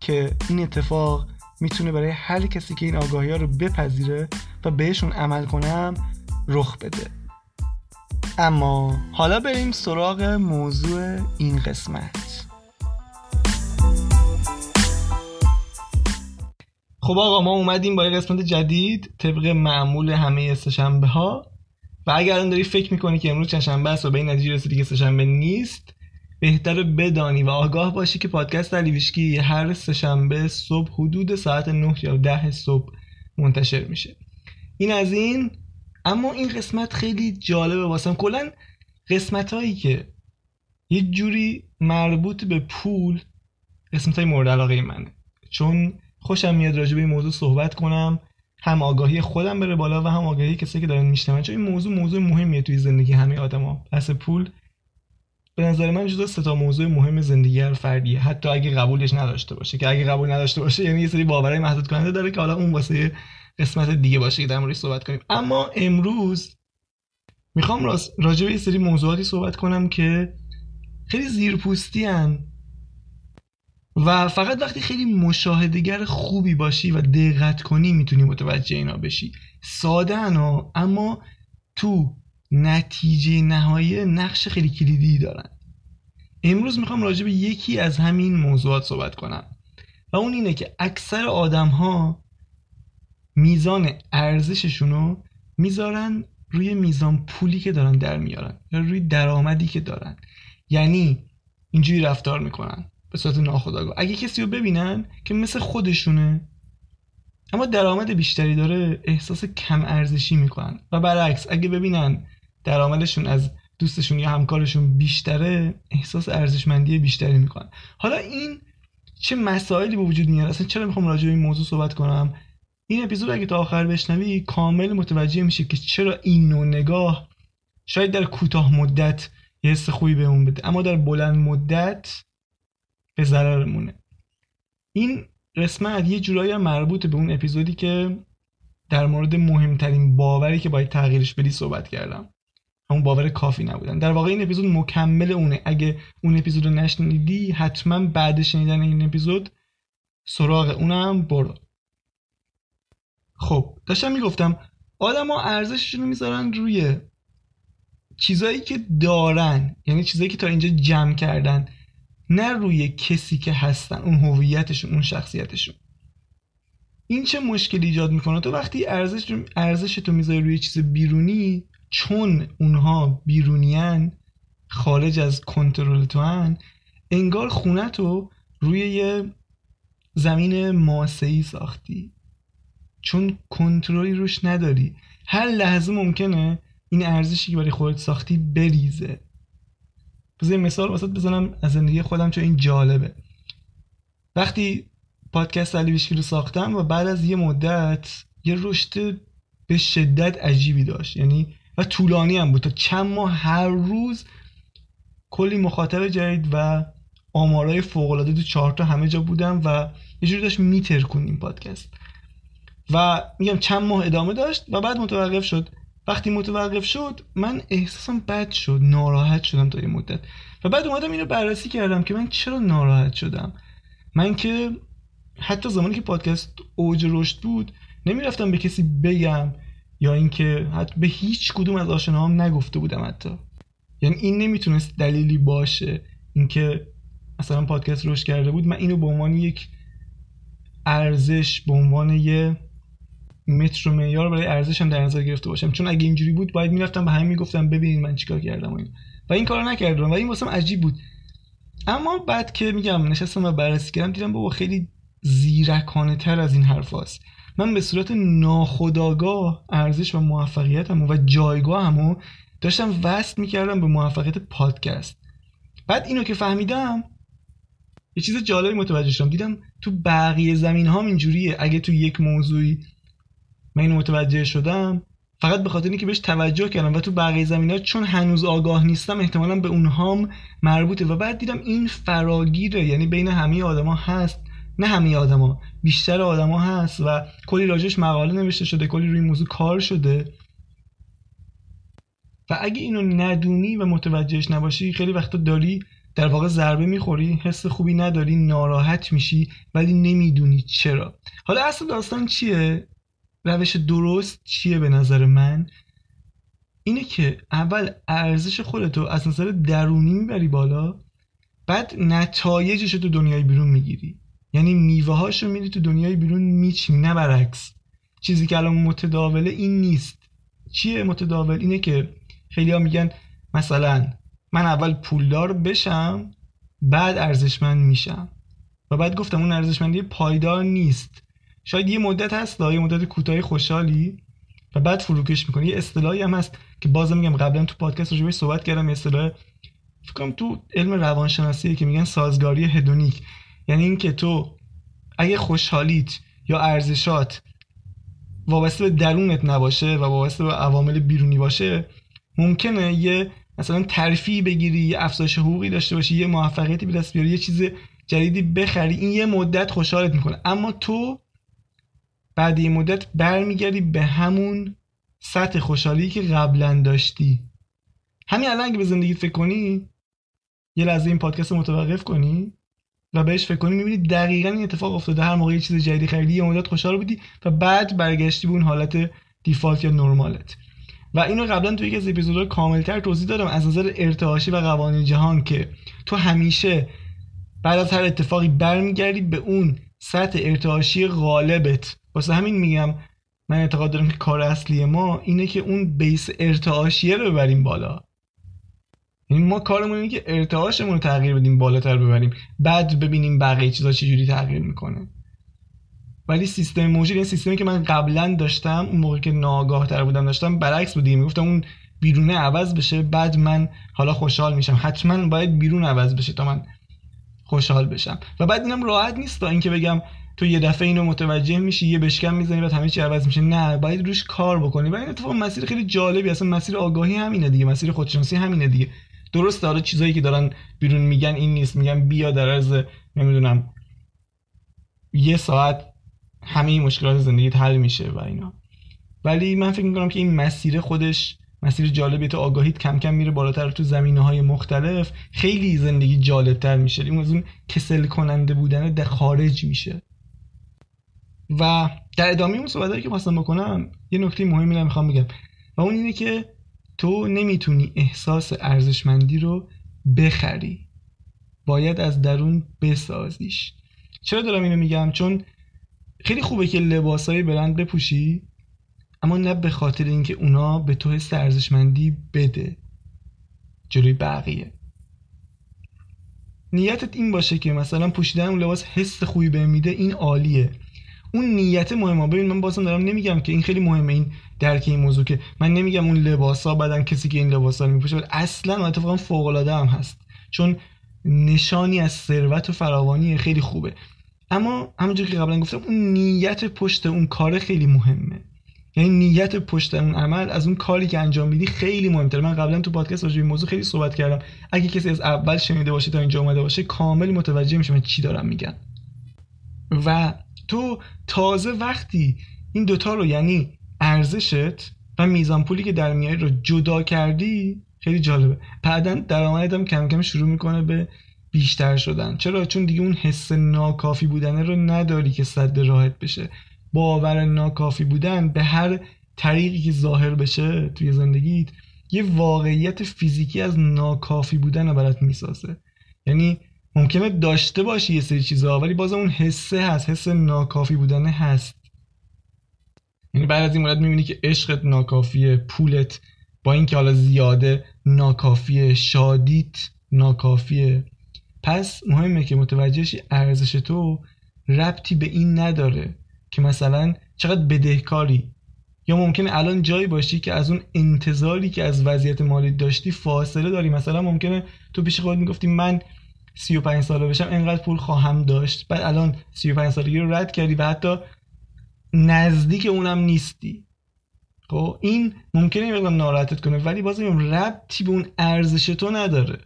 که این اتفاق می‌تونه برای هر کسی که این آگاهی ها رو بپذیره و بهشون عمل کنم رخ بده. اما حالا بریم سراغ موضوع این قسمت. خب آقا ما اومدیم با یه قسمت جدید طبق معمول همه سهشنبه ها و اگر الان داری فکر می‌کنی که امروز چهارشنبه است و به این نتیجه رسیدی که سهشنبه نیست بهتر بدانی و آگاه باشی که پادکست علیویشکی هر سهشنبه صبح حدود ساعت 9 یا 10 صبح منتشر میشه. این از این اما این قسمت خیلی جالبه واسم. کلا قسمت هایی که یه جوری مربوط به پول قسمت های مورد علاقه منه. چون خوشم میاد راجع به این موضوع صحبت کنم هم آگاهی خودم بره بالا و هم آگاهی کسی که دارن میشنون چون این موضوع موضوع مهمیه توی زندگی همه آدما پس پول به نظر من جزو سه تا موضوع مهم زندگی هر فردیه. حتی اگه قبولش نداشته باشه. که اگه قبول نداشته باشه یعنی یه سری باورهای محدود کننده داره که حالا اون واسه قسمت دیگه باشه که در موردش صحبت کنیم. اما امروز می‌خوام راجع به سری موضوعاتی صحبت کنم که خیلی زیرپوستی هن. و فقط وقتی خیلی مشاهدگر خوبی باشی و دقت کنی می‌تونی متوجه اینا بشی. ساده اما تو نتیجه نهایی نقش خیلی کلیدی دارن. امروز می‌خوام راجع به یکی از همین موضوعات صحبت کنم. و اون اینه که اکثر آدم ها میزان ارزششون رو می‌ذارن روی میزان پولی که دارن در میارن. یا روی درآمدی که دارن. یعنی اینجوری رفتار می‌کنن. به صورت ناخودآگاه. اگه کسی رو ببینن که مثل خودشونه اما درآمد بیشتری داره احساس کم ارزشی می‌کنن. و برعکس اگه ببینن درآمدشون از دوستشون یا همکارشون بیشتره احساس ارزشمندی بیشتری می‌کنن. حالا این چه مسائلی به وجود میاره؟ اصلا چرا می‌خوام راجع به این موضوع صحبت کنم؟ این اپیزود اگه تا آخر بشنوی کامل متوجه میشه که چرا این نوع نگاه شاید در کوتاه مدت یه حس خوبی بهمون بده اما در بلند مدت به ضررمونه. این قسمت یه جورایی مربوط به اون اپیزودی که در مورد مهمترین باوری که باید تغییرش بدی صحبت کردم. همون باور کافی نبودن. در واقع این اپیزود مکمل اونه. اگه اون اپیزود رو نشنیدی حتما بعد شنیدن این اپیزود سراغ اونم برو. خب داشتم می‌گفتم آدما ارزششون رو می‌ذارن روی چیزایی که دارن. یعنی چیزایی که تا اینجا جمع کردن. نه روی کسی که هستن اون هویتشون اون شخصیتشون. این چه مشکلی ایجاد می‌کنه؟ تو وقتی ارزش ارزش تو می‌ذاری روی چیز بیرونی چون اونها بیرونیان خارج از کنترل تو هن انگار خونه تو روی یه زمین ماسهی ساختی. چون کنترلی روش نداری. هر لحظه ممکنه این ارزشی که برای خودت ساختی بریزه. بذار مثال واسط بزنم از زندگی خودم چون این جالبه. وقتی پادکست علی رو ساختم و بعد از یه مدت یه رشد به شدت عجیبی داشت. یعنی و طولانی هم بود. تا چند ماه هر روز کلی مخاطب جدید و آمارای فوق العاده تو چارتا همه جا بودم و یه جوری داشت میتر کنیم پادکست. و میگم چند ماه ادامه داشت و بعد متوقف شد. وقتی متوقف شد من احساسم بد شد ناراحت شدم تا یه مدت. و بعد اومدم اینو بررسی کردم که من چرا ناراحت شدم. من که حتی زمانی که پادکست اوج رشد بود نمی‌رفتم به کسی بگم یا اینکه حتی به هیچ کدوم از آشناهام نگفته بودم حتی. یعنی این نمی‌تونست دلیلی باشه اینکه مثلا پادکست رشد کرده بود. من اینو به عنوان یک ارزش به عنوان یه متر و معیار برای ارزشم در نظر گرفته باشم. چون اگه اینجوری بود باید می‌رفتم به همین می‌گفتم ببینید من چیکار کردم و این و این کارو نکردم و این واسم عجیب بود. اما بعد که میگم نشستم و بررسی کردم دیدم بابا خیلی زیرکانه تر از این حرف هست. من به صورت ناخداگاه ارزش و موفقیتمو و جایگاهمو داشتم وصل می‌کردم به موفقیت پادکست. بعد اینو که فهمیدم یه چیز جالبی متوجه شدم. دیدم تو بقیه زمین ها اینجوریه. اگه تو یک موضوعی من اینو متوجه شدم فقط به خاطر اینکه بهش توجه کردم و تو بقیه زمین ها چون هنوز آگاه نیستم احتمالا به اونهام مربوطه. و بعد دیدم این فراگیره. یعنی بین همه آدما هست نه همه آدما بیشتر آدما هست و کلی راجش مقاله نوشته شده کلی روی موضوع کار شده. و اگه اینو ندونی و متوجهش نباشی خیلی وقتا داری در واقع ضربه می‌خوری حس خوبی نداری ناراحت میشی ولی نمی‌دونی چرا. حالا اصل داستان چیه؟ روش درست چیه به نظر من؟ اینه که اول ارزش خودتو از نظر درونی می‌بری بالا بعد نتایجش تو دنیای بیرون می‌گیری. یعنی میوه هاشو میری تو دنیای بیرون میچینی نه برعکس. چیزی که الان متداوله این نیست. چیه متداول؟ اینه که خیلی ها میگن مثلا من اول پولدار بشم بعد ارزشمند میشم. و بعد گفتم اون ارزشمندی پایدار نیست. شاید یه مدت هست یه مدت کوتاه خوشحالی. و بعد فروکش می‌کنه یه اصطلاحی هم هست که بازم میگم قبلا تو پادکست راجبش صحبت کردم یه اصطلاح. فکر تو علم روانشناسی که میگن سازگاری هدونیک. یعنی اینکه تو اگه خوشحالیت یا ارزشات وابسته به درونت نباشه و وابسته به عوامل بیرونی باشه ممکنه یه مثلا ترفیع بگیری یه افزایش حقوقی داشته باشی یه موفقیتی به دست بیاری یه چیز جدیدی بخری این یه مدت خوشحالت می‌کنه. اما تو بعد یه مدت برمیگردی به همون سطح خوشحالی که قبلا داشتی. همین الان اگه به زندگی فکر کنی یه لحظه این پادکست متوقف کنی. و بهش فکر کنی می‌بینی دقیقا این اتفاق افتاده. هر موقع یه چیز جدیدی خریدی یه مدت خوشحال بودی و بعد برگشتی به اون حالت دیفالت یا نرمالت. و اینو قبلا توی یک از اپیزودها کاملتر توضیح دادم از نظر ارتعاشی و قوانین جهان که تو همیشه بعد از هر اتفاقی برمیگردی به اون سطح ارتعاشی غالبت. واسه همین میگم من اعتقاد دارم که کار اصلی ما اینه که اون بیس ارتعاشیه رو ببریم بالا. یعنی ما کارمون اینه که ارتعاشمون رو تغییر بدیم بالاتر ببریم. بعد ببینیم بقیه چیزا چجوری تغییر می‌کنه. ولی سیستم موجود این سیستمی که من قبلا داشتم اون موقع که ناگاه تر بودم داشتم برعکس بودیم می‌گفتم اون بیرونه عوض بشه بعد من حالا خوشحال میشم. حتما باید بیرون عوض بشه تا من خوشحال بشم. و بعد اینم راحت نیست تا اینکه بگم تو یه دفعه اینو متوجه میشی یه بشکم می‌زنی بعد همه چی عوض میشه. نه باید روش کار بکنی. و این اتفاق مسیر خیلی جالبی اصلا مسیر آگاهی همینه دیگه. مسیر خودشناسی همینه دیگه. درست داره چیزایی که دارن بیرون میگن این نیست میگن بیا در عرض نمی‌دونم یه ساعت همه مشکلات زندگیت حل میشه و اینا. ولی من فکر می‌کنم که این مسیر خودش مسیر جالبی تو آگاهیت کم کم میره بالاتر تو زمینه های مختلف. خیلی زندگی جالبتر میشه. این از اون کسل کننده بودن در خارج میشه. و در ادامه اون صحبت که خواستم بکنم یه نکته مهمی رو می‌خوام بگم. و اون اینه که تو نمی‌تونی احساس ارزشمندی رو بخری. باید از درون بسازیش. چرا دارم اینو میگم؟ چون خیلی خوبه که لباسای برند بپوشی اما نه به خاطر اینکه اونا به تو حس ارزشمندی بده. جلوی بقیه. نیتت این باشه که مثلا پوشیدن اون لباس حس خوبی به میده این عالیه. اون نیت مهمه. ببین من بازم دارم نمیگم که این خیلی مهمه این درک این موضوع که من نمیگم اون لباسا بدن کسی که این لباسا رو میپوشه اصلا اتفاقا فوق العاده هم هست. چون نشانی از ثروت و فراوانی خیلی خوبه. اما همونجور که قبلا گفتم اون نیت پشت اون کار خیلی مهمه. یعنی نیت پشت اون عمل از اون کاری که انجام میدی خیلی مهمتره. من قبلا تو پادکست راجع به موضوع خیلی صحبت کردم. اگه کسی از اول شنیده باشه تا اینجا اومده باشه کامل متوجه میشه من چی دارم میگم. و تو تازه وقتی این دوتا رو یعنی ارزشت و میزان پولی که در میاری رو جدا کردی خیلی جالبه. بعدا درآمدت کم کم شروع می‌کنه به بیشتر شدن. چرا؟ چون دیگه اون حس ناکافی بودن رو نداری که صد راحت بشه. باور ناکافی بودن به هر طریقی که ظاهر بشه توی زندگیت یه واقعیت فیزیکی از ناکافی بودن رو برات می‌سازه. یعنی ممکنه داشته باشی یه سری چیزها ولی باز اون حسه هست حس ناکافی بودن هست. یعنی بعد از این مورد می‌بینی که عشقت ناکافیه پولت با اینکه حالا زیاده ناکافیه شادیت ناکافیه. پس مهمه که متوجهشی ارزش تو ربطی به این نداره که مثلا چقدر بدهکاری. یا ممکنه الان جایی باشی که از اون انتظاری که از وضعیت مالی داشتی فاصله داری. مثلا ممکنه تو پیش خودت می‌گفتی من 35 ساله بشم انقدر پول خواهم داشت. بعد الان 35 سالگی رو رد کردی و حتی نزدیک اونم نیستی. خب این ممکنه یه ناراحتت کنه ولی باز ربطی به اون ارزش تو نداره.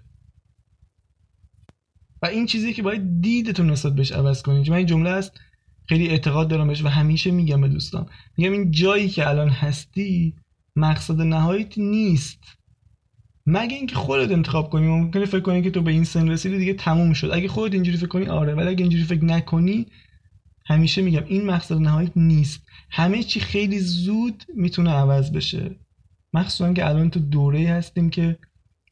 و این چیزی که باید دیدتون نسبت بهش عوض کنید من این جمله است خیلی اعتقاد دارم بهش و همیشه میگم به دوستان. میگم این جایی که الان هستی مقصد نهاییت نیست. مگه اینکه خودت انتخاب کنی ممکنه فکر کنی که تو به این سن رسیدی دیگه تموم شد. اگه خودت اینجوری فکر کنی آره. ولی اگه اینجوری فکر نکنی همیشه میگم این مقصد نهاییت نیست. همه چی خیلی زود می‌تونه عوض بشه. مخصوصا که الان تو دوره هستیم که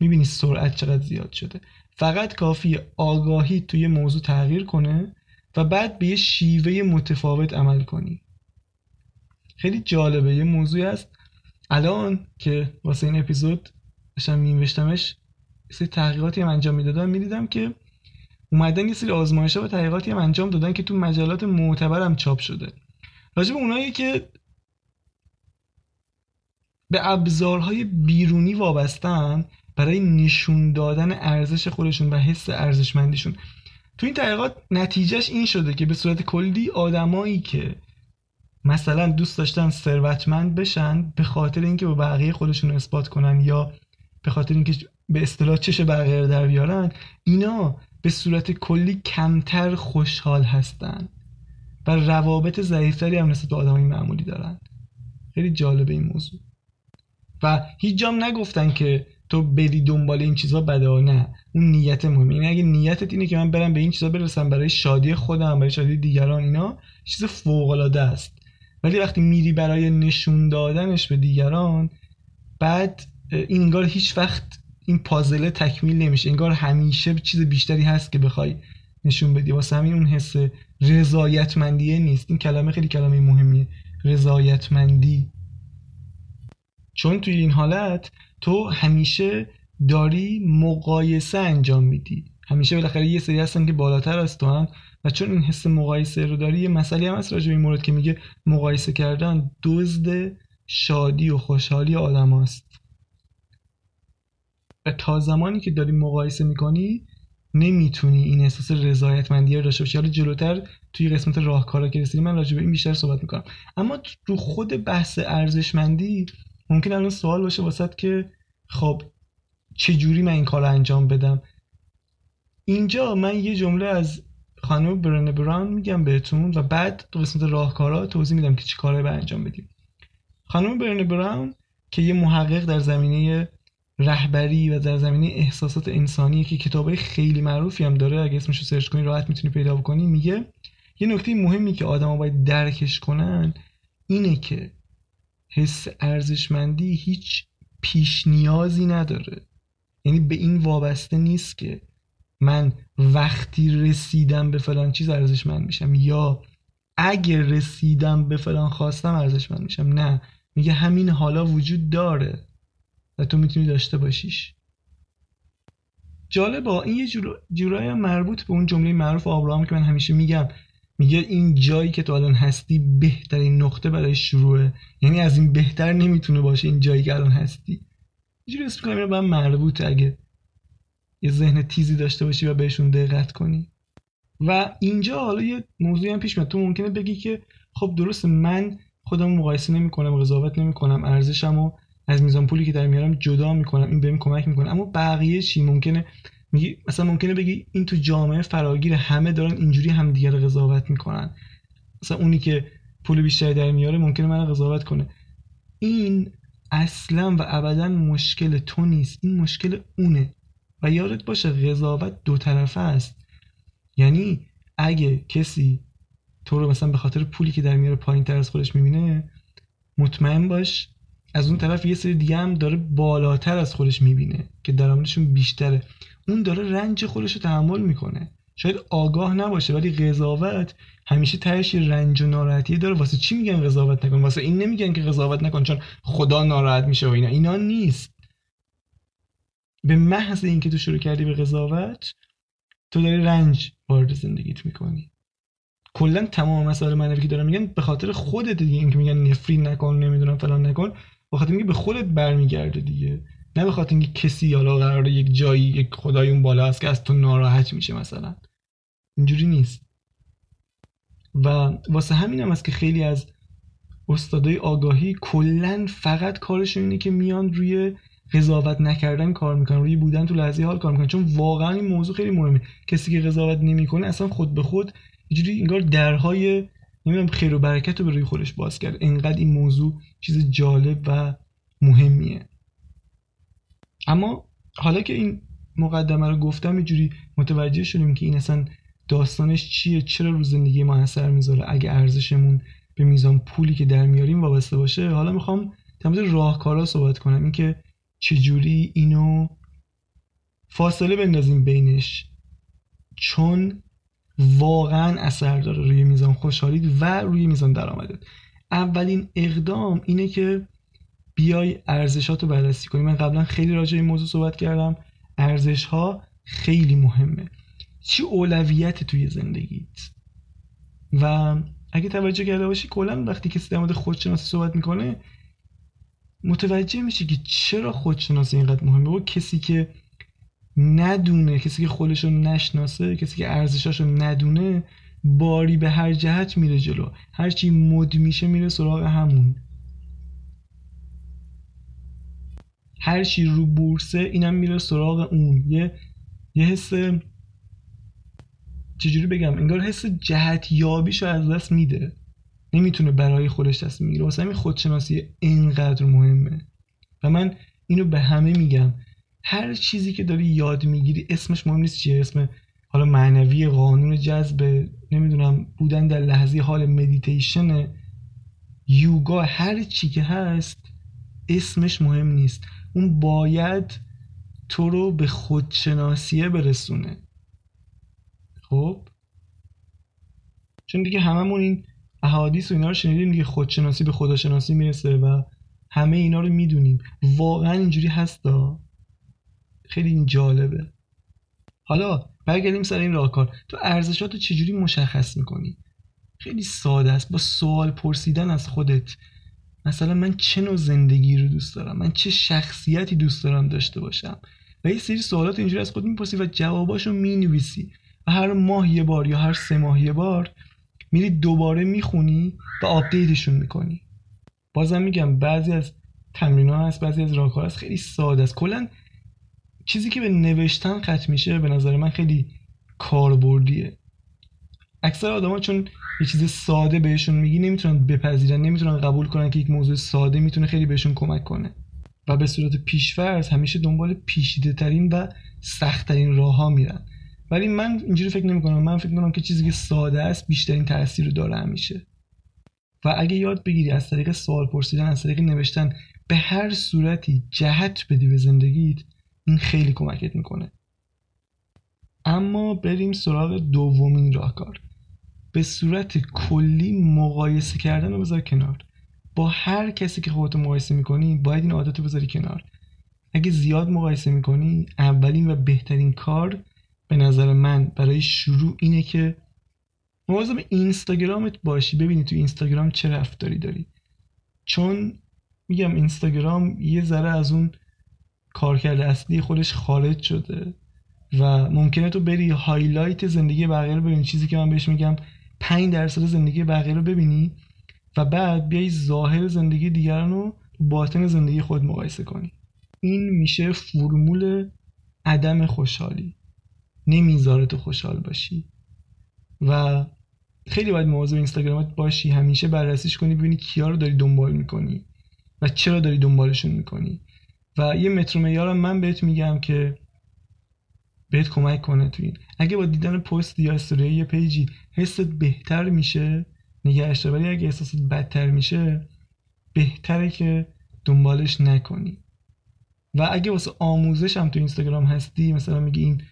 می‌بینی سرعت چقدر زیاد شده. فقط کافی آگاهی توی موضوع تغییر کنه و بعد به یه شیوه متفاوت عمل کنی. خیلی جالبه. یه موضوعی هست. الان که واسه این اپیزود داشتم مینوشتمش سری تحقیقاتی هم انجام می‌دادم. می‌دیدم که اومدن یه سری آزمایش و تحقیقاتی هم انجام دادن که تو مجلات معتبرم چاپ شده. راجب اونایی که به ابزارهای بیرونی وابستن برای نشون دادن ارزش خودشون و حس ارزشمندیشون. تو این تحقیقات نتیجهش این شده که به صورت کلی آدمایی که مثلا دوست داشتن ثروتمند بشن به خاطر اینکه به بقیه خودشون اثبات کنن یا به خاطر اینکه به اصطلاح چش بقیه در بیارن اینا به صورت کلی کمتر خوشحال هستن و روابط ضعیفتری هم نسبت به آدمای معمولی دارن. خیلی جالبه این موضوع. و هیچ جام نگفتن که تو بری دنبال این چیزها بده نه. اون نیت مهمه. این یعنی اگه نیتت اینه که من برم به این چیزا برسم برای شادی خودم برای شادی دیگران اینا چیز فوق العاده است. ولی وقتی میری برای نشون دادنش به دیگران بعد انگار هیچ وقت این پازله تکمیل نمیشه. انگار همیشه چیز بیشتری هست که بخوای نشون بدی. واسه همین اون حس رضایتمندیه نیست. این کلمه خیلی کلمه مهمیه. رضایتمندی. چون توی این حالت تو همیشه داری مقایسه انجام میدی. همیشه بالاخره یه سری هستن که بالاتر از تو هم و چون این حس مقایسه رو داری یه مسئله هم هست راجع به این مورد که میگه مقایسه کردن دزد شادی و خوشحالی آدم هست و تا زمانی که داری مقایسه می‌کنی نمی‌تونی این احساس رضایتمندی رو داشته باشی. حالا جلوتر توی قسمت راهکارا که رسیدیم من راجع به این بیشتر صحبت می‌کنم. اما رو خود بحث ارزشمندی ممکن الان سوال باشه واسط که خب چجوری من این کار رو انجام بدم؟ اینجا من یه جمله از خانم برن بران میگم بهتون و بعد تو قسمت راهکارا توضیح میدم که چی کاره به انجام بدیم. خانم برن براون که یه محقق در زمینه رهبری و در زمینه احساسات انسانی که کتابای خیلی معروفی هم داره. اگه اسمش رو سرچ کنی راحت می‌تونی پیدا بکنی. میگه یه نکته مهمی که آدما باید درکش کنن اینه که حس ارزشمندی هیچ پیش نیازی نداره. یعنی به این وابسته نیست که من وقتی رسیدم به فلان چیز ارزشمند میشم یا اگه رسیدم به فلان خواستم ارزشمند میشم. نه. میگه همین حالا وجود داره. و تو می‌تونی داشته باشیش. جالبه این یه جورایی مربوط به اون جمله معروف آبراهام که من همیشه میگم. میگه این جایی که تو الان هستی بهترین نقطه برای شروعه یعنی از این بهتر نمی‌تونه باشه این جایی که الان هستی. اینجوری اسم کنم من مربوط اگه یه ذهن تیزی داشته باشی و بهشون دقت کنی. و اینجا حالا یه موضوعی هم پیش میاد. تو ممکنه بگی که خب درست من خودم مقایسه نمی کنم قضاوت نمی کنم ارزشمو از میزان پولی که در میارم جدا می‌کنم این بهم کمک می‌کنه. اما بقیه چی؟ ممکنه میگی مثلا ممکنه بگی این تو جامعه فراگیر همه دارن اینجوری هم دیگر قضاوت می‌کنن. مثلا اونی که پول بیشتری در میاره ممکنه من قضاوت کنه. این اصلا و ابدا مشکل تو نیست. این مشکل اونه. و یادت باشه قضاوت دو طرفه است. یعنی اگه کسی تو رو مثلا به خاطر پولی که در میاره پایین تر از خودش می‌بینه مطمئن باش از اون طرف یه سری دیگه هم داره بالاتر از خودش می‌بینه که درآمدشون بیشتره. اون داره رنج خودش رو تحمل می‌کنه. شاید آگاه نباشه ولی قضاوت همیشه تهش رنج و ناراحتی داره. واسه چی میگن قضاوت نکن؟ واسه این نمیگن که قضاوت نکن چون خدا ناراحت میشه و اینا. اینا نیست. به محض اینکه تو شروع کردی به قضاوت تو داری رنج وارد زندگیت می‌کنی. کلا تمام مسائل معنوی که دارم میگن به خاطر خودت دیگه اینکه میگن نفرین نکن نمی‌دونم فلان نکن بخاطر اینکه به خودت برمیگرده دیگه. نه به خاطر اینکه کسی حالا قراره یک جایی یک خدای اون بالا هست که از تو ناراحت میشه مثلا. اینجوری نیست. و واسه همین هم است که خیلی از استادای آگاهی کلا فقط کارشون اینه که میان روی قضاوت نکردن کار می‌کنن روی بودن تو لحظه حال کار می‌کنن. چون واقعا این موضوع خیلی مهمه. کسی که قضاوت نمی‌کنه اصلا خود به خود اینجوری انگار درهای نمی‌دونم خیر و برکت رو به روی خودش باز کرد. انقدر این موضوع چیز جالب و مهمیه. اما حالا که این مقدمه رو گفتم اینجوری متوجه شدیم که این اصلا داستانش چیه چرا رو زندگی ما اثر می‌ذاره؟ اگه ارزشمون به میزان پولی که در میاریم وابسته باشه حالا می‌خوام مورد راهکارا صحبت کنم. اینکه چجوری اینو فاصله بندازیم بینش. چون واقعا اثر داره روی میزان خوشحالی و روی میزان درآمدت. اولین اقدام اینه که بیای ارزشات رو بررسی کنی. من قبلا خیلی راجع این موضوع صحبت کردم. ارزش ها خیلی مهمه. چی اولویت توی زندگیت؟ و اگه توجه کرده باشی کلا وقتی کسی در مورد خودشناسی صحبت می‌کنه متوجه میشه که چرا خودشناسی اینقدر مهمه. و کسی که ندونه کسی که خودش رو نشناسه کسی که ارزشاش رو ندونه باری به هر جهت میره جلو. هرچی مد میشه میره سراغ همون. هر چی رو بورسه اینم میره سراغ اون. یه یه حس چجوری بگم؟ انگار حس جهت یابیشو از دست میده. نمی‌تونه برای خودش تصمیم می‌گیره. واسه همین خودشناسی اینقدر مهمه. و من اینو به همه میگم. هر چیزی که داری یاد می‌گیری اسمش مهم نیست چیه اسم حالا معنوی قانون جذب نمی‌دونم بودن در لحظه حال مدیتیشن یوگا هر چی که هست اسمش مهم نیست. اون باید تو رو به خودشناسیه برسونه. خب؟ چون دیگه هممون این احادیث و اینا رو شنیدیم دیگه خودشناسی به خداشناسی می‌رسه و همه اینا رو می‌دونیم. واقعا اینجوری هستا خیلی این جالبه. حالا برگردیم سر این راهکار. تو ارزشات رو چجوری مشخص می‌کنی؟ خیلی ساده است. با سوال پرسیدن از خودت. مثلا من چه نوع زندگی رو دوست دارم؟ من چه شخصیتی دوست دارم داشته باشم؟ و یه سری سوالات اینجوری از خود می‌پرسی و جواباشو می‌نویسی. و هر ماه یه بار یا هر سه ماه یه بار میری دوباره می‌خونی و آپدیتشون می‌کنی. بازم میگم بعضی از تمرین ها هست بعضی از راهکار هست. خیلی ساده است. کلا چیزی که به نوشتن ختم میشه به نظر من خیلی کاربردیه. اکثر آدما چون یه چیز ساده بهشون میگی نمی‌تونن بپذیرن نمی‌تونن قبول کنن که یک موضوع ساده می‌تونه خیلی بهشون کمک کنه. و به صورت پیشفرض همیشه دنبال پیشیده ترین و سخت ترین راه ها میرن. ولی من اینجوری فکر نمی کنم من فکر کنم که چیزی که ساده است بیشترین تاثیر رو داره همیشه. و اگه یاد بگیری از طریق سوال پرسیدن از طریق نوشتن به هر صورتی جهت بدی به زندگیت این خیلی کمکت می‌کنه. اما بریم سراغ دومین راهکار. به صورت کلی مقایسه کردن رو بذار کنار. با هر کسی که خودتو مقایسه می‌کنی باید این عادت رو بذاری کنار. اگه زیاد مقایسه می‌کنی اولین و بهترین کار به نظر من برای شروع اینه که مواظب اینستاگرامت باشی ببینی تو اینستاگرام چه رفتاری داری. چون میگم اینستاگرام یه ذره از اون کارکرد اصلی خودش خارج شده. و ممکنه تو بری هایلایت زندگی بقیه رو ببینی. چیزی که من بهش میگم 5 درصد زندگی بقیه رو ببینی و بعد بیای ظاهر زندگی دیگران رو باطن زندگی خود مقایسه کنی. این میشه فرمول عدم خوشحالی. نمی‌ذاره تو خوشحال باشی. و خیلی باید مواظب اینستاگرامت باشی. همیشه بررسیش کنی ببینی کیا رو داری دنبال می‌کنی و چرا داری دنبالشون می‌کنی. و یه متر معیارم من بهت میگم که بهت کمک کنه تو این. اگه با دیدن پست یا استوری یه پیجی حست بهتر میشه نگهش ولی اگه احساست بدتر میشه بهتره که دنبالش نکنی. و اگه واسه آموزش هم تو اینستاگرام هستی مثلا میگی این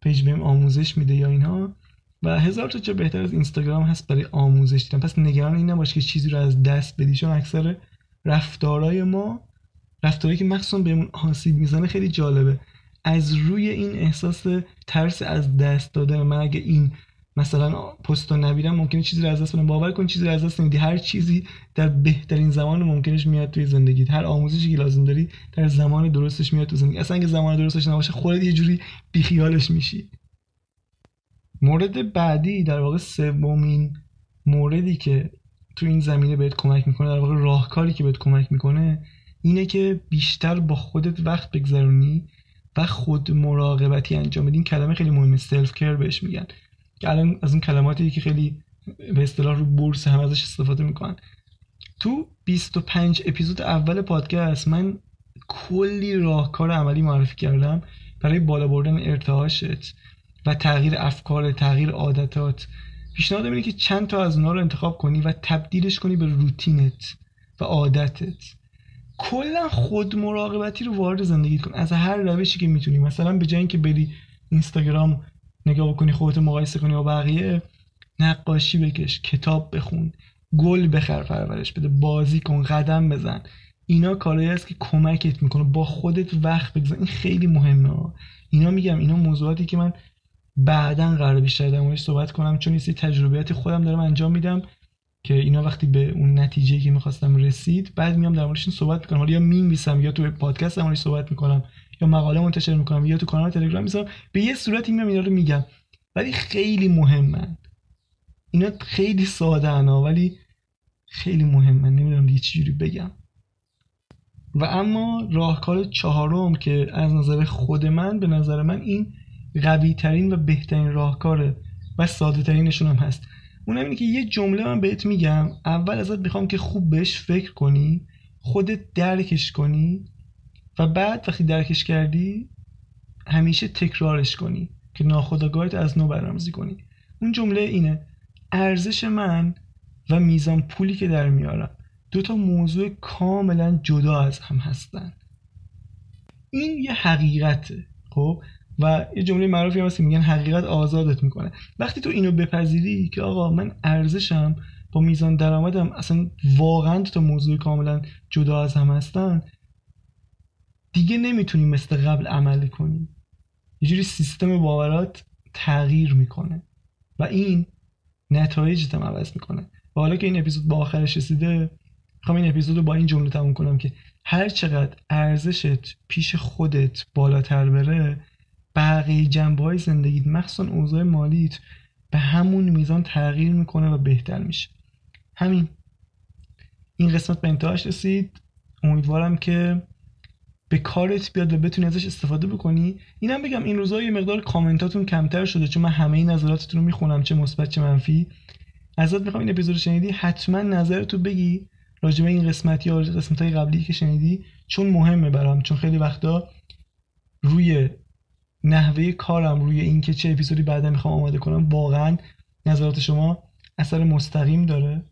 پیج بهم آموزش میده یا اینها و هزار تا چه بهتر از اینستاگرام هست برای آموزش دیدن. پس نگران این نباش که چیزی رو از دست بدی. چون اکثر رفتارای ما رفتاری که مخصوصا بهمون آسیب می‌زنه خیلی جالبه. از روی این احساس ترس از دست دادن من اگه این مثلا پست نبیرم ممکنه چیزی رو از دست بدم. باور کن چیزی رو از دست نمیدی. هر چیزی در بهترین زمان ممکنش میاد توی زندگیت. هر آموزشی که لازم داری در زمان درستش میاد تو زندگی. اصلا اگه زمان درستش نباشه خودت یه جوری بیخیالش میشی. مورد بعدی در واقع سومین موردی که تو این زمینه بهت کمک می‌کنه در واقع راهکاری که بهت کمک می‌کنه اینه که بیشتر با خودت وقت بگذرونی و خود مراقبتی انجام بدین کلمه خیلی مهمه سلف کر بهش میگن. که الان از این کلماتی که خیلی به اصطلاح رو بورس هم ازش استفاده می‌کنن. تو 25 اپیزود اول پادکست من کلی راهکار عملی معرفی کردم برای بالا بردن ارتعاشت و تغییر افکار تغییر عادتات. پیشنهاد اینه که چند تا از اونها رو انتخاب کنی و تبدیلش کنی به روتینت و عادتت. کلا خود مراقبتی رو وارد زندگیت کن. از هر روشی که می‌تونی. مثلا به جای اینکه بری اینستاگرام نگاه بکنی خودت مقایسه کنی با بقیه نقاشی بکش کتاب بخون گل بخر پرورش بده بازی کن قدم بزن. اینا کارهایی است که کمکت می‌کنه. با خودت وقت بگذار. این خیلی مهمه. اینا میگم اینا موضوعاتی که من بعدا قرار بیشتر در صحبت کنم. چون این تجربیات خودم دارم انجام میدم. که اینا وقتی به اون نتیجه که می‌خواستم رسید بعد میام در موردش صحبت می‌کنم. حالا یا می‌نویسم یا تو پادکست در صحبت می‌کنم یا مقاله منتشر می‌کنم یا تو کانال تلگرام می‌ذارم به یه صورتی میام اینا رو میگم. ولی خیلی مهمن. اینا خیلی ساده انا ولی خیلی مهمن. نمی‌دونم دیگه چجوری بگم. و اما راهکار چهارم که از نظر خود من به نظر من این قوی ترین و بهترین راهکاره و ساده ترینشون هم هست. اون اینه که یه جمله من بهت میگم. اول ازت می‌خوام که خوب بهش فکر کنی خودت درکش کنی و بعد وقتی درکش کردی همیشه تکرارش کنی که ناخودآگاهت از نو برنامه‌ریزی کنی. اون جمله اینه. ارزش من و میزان پولی که در میارم دو تا موضوع کاملا جدا از هم هستن. این یه حقیقته خب؟ و یه جمله معروفی هست میگن حقیقت آزادت می‌کنه. وقتی تو اینو بپذیری که آقا من ارزشم با میزان درآمدم اصلا واقعا تو موضوع کاملا جدا از هم هستن دیگه نمی‌تونی مثل قبل عمل کنی. یه جوری سیستم باورات تغییر می‌کنه و این نتایجت هم عوض می‌کنه. و حالا که این اپیزود با آخرش رسیده می‌خوام این اپیزود رو با این جمله تموم کنم که هر چقدر ارزشت پیش خودت بالاتر بره بقیه جنبه های زندگیت مخصوصا اوضاع مالیت به همون میزان تغییر می‌کنه و بهتر میشه. همین. این قسمت به انتهاش رسید. امیدوارم که به کارت بیاد و بتونی ازش استفاده بکنی. اینم بگم این روزا یه مقدار کامنتاتون کمتر شده چون من همه نظراتتون رو می‌خونم چه مثبت چه منفی. ازت می‌خوام این اپیزود شنیدی. حتما نظرتو بگی راجع به این قسمت یا قسمت های قبلی که شنیدی چون مهمه برام چون خیلی وقتا روی نحوه کارم روی اینکه چه اپیزودی بعدا می‌خوام آماده کنم واقعا نظرات شما اثر مستقیم داره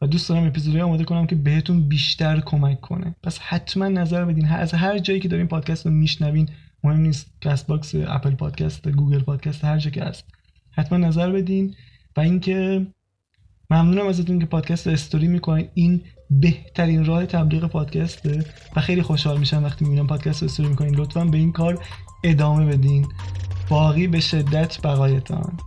و دوست دارم اپیزودی آماده کنم که بهتون بیشتر کمک کنه. پس حتما نظر بدین. از هر جایی که دارین پادکست رو میشنوین مهم نیست Castbox Apple Podcast Google Podcast هر جا که هست. حتما نظر بدین. و اینکه ممنونم ازتون که پادکست استوری می‌کنین. این بهترین راه تبلیغ پادکسته و خیلی خوشحال میشم وقتی می‌بینم پادکست استوری می‌کنین. لطفا به این کار ادامه بدین. باقی به شدت بقایتان.